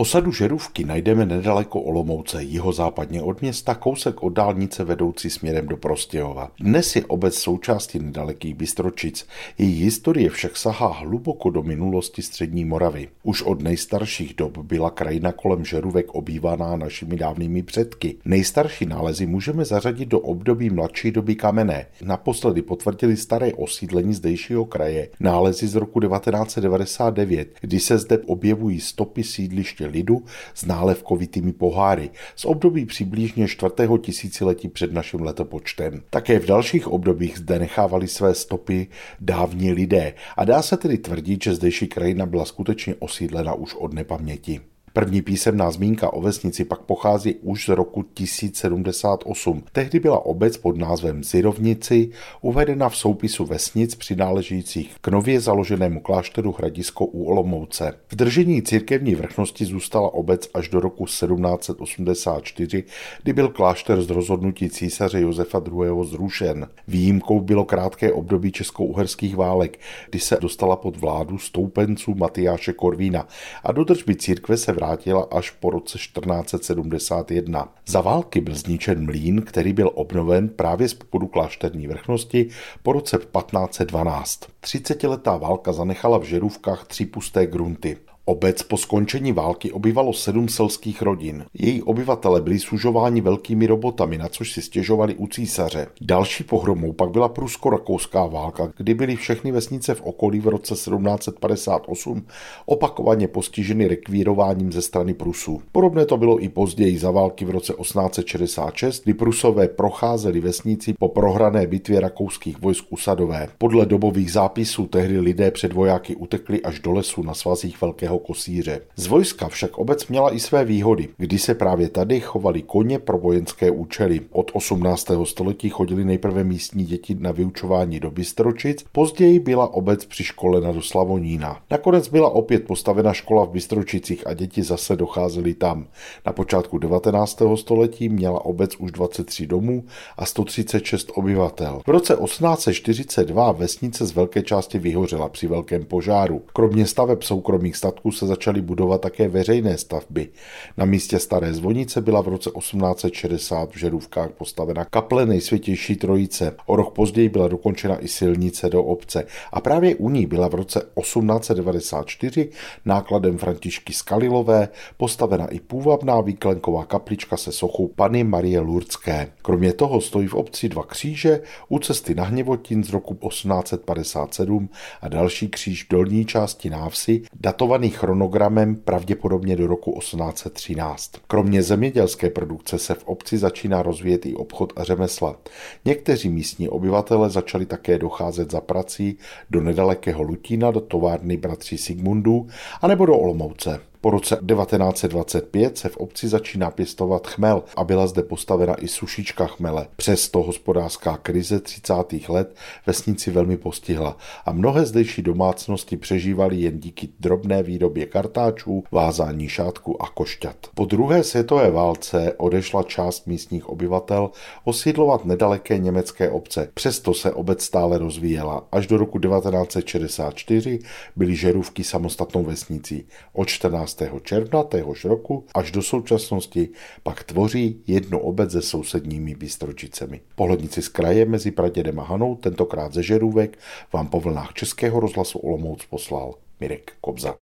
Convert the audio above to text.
Osadu Žerůvky najdeme nedaleko Olomouce, jihozápadně od města, kousek od dálnice vedoucí směrem do Prostějova. Dnes je obec součástí nedalekých Bystročic. Její historie však sahá hluboko do minulosti střední Moravy. Už od nejstarších dob byla krajina kolem Žerůvek obývaná našimi dávnými předky. Nejstarší nálezy můžeme zařadit do období mladší doby kamenné. Naposledy potvrdili staré osídlení zdejšího kraje nálezy z roku 1999, kdy se zde objevují stopy sídliště lidu s nálevkovitými poháry z období přibližně čtvrtého tisíciletí před naším letopočtem. Také v dalších obdobích zde nechávali své stopy dávní lidé a dá se tedy tvrdit, že zdejší krajina byla skutečně osídlena už od nepaměti. První písemná zmínka o vesnici pak pochází už z roku 1078. Tehdy byla obec pod názvem Zirovnici uvedena v soupisu vesnic přináležejících k nově založenému klášteru Hradisko u Olomouce. V držení církevní vrchnosti zůstala obec až do roku 1784, kdy byl klášter z rozhodnutí císaře Josefa II. zrušen. Výjimkou bylo krátké období česko-uherských válek, kdy se dostala pod vládu stoupenců Matyáše Korvína a do držby církve se vrátila až po roce 1471. Za války byl zničen mlín, který byl obnoven právě z popudu klášterní vrchnosti po roce 1512. 30-letá válka zanechala v Žerůvkách tři pusté grunty. Obec po skončení války obyvalo sedm selských rodin. Její obyvatele byli služováni velkými robotami, na což si stěžovali u císaře. Další pohromou pak byla prusko-rakouská válka, kdy byly všechny vesnice v okolí v roce 1758 opakovaně postiženy rekvírováním ze strany Prusů. Podobné to bylo i později za války v roce 1866, kdy Prusové procházeli vesnici po prohrané bitvě rakouských vojsk u Sadové. Podle dobových zápisů tehdy lidé před vojáky utekli až do lesu na svazích Velkého kosíře. Z vojska však obec měla i své výhody, kdy se právě tady chovali koně pro vojenské účely. Od 18. století chodili nejprve místní děti na vyučování do Bystročic, později byla obec přiškolena do Slavonína. Nakonec byla opět postavena škola v Bystročicích a děti zase docházely tam. Na počátku 19. století měla obec už 23 domů a 136 obyvatel. V roce 1842 vesnice z velké části vyhořela při velkém požáru. Kromě staveb soukromých statků se začaly budovat také veřejné stavby. Na místě staré zvonice byla v roce 1860 v Žerůvkách postavena kaple nejsvětější trojice. O rok později byla dokončena i silnice do obce a právě u ní byla v roce 1894 nákladem Františky Skalilové postavena i půvabná výklenková kaplička se sochou Pany Marie Lurdské. Kromě toho stojí v obci dva kříže u cesty na Hněvotin z roku 1857 a další kříž v dolní části návsi, datovaný chronogramem pravděpodobně do roku 1813. Kromě zemědělské produkce se v obci začíná rozvíjet i obchod a řemesla. Někteří místní obyvatele začali také docházet za prací do nedalekého Lutína, do továrny bratří Sigmundů, anebo do Olomouce. Po roce 1925 se v obci začíná pěstovat chmel a byla zde postavena i sušička chmele. Přesto hospodářská krize 30. let vesnici velmi postihla a mnohé zdejší domácnosti přežívaly jen díky drobné výrobě kartáčů, vázání šátku a košťat. Po druhé světové válce odešla část místních obyvatel osídlovat nedaleké německé obce. Přesto se obec stále rozvíjela. Až do roku 1964 byly Žerůvky samostatnou vesnicí. Od 14 15. června téhož roku až do současnosti pak tvoří jednu obec se sousedními Bystročicemi. Pohlednici z kraje mezi Pradědem a Hanou, tentokrát ze Žerůvek, vám po vlnách Českého rozhlasu Olomouc poslal Mirek Kobza.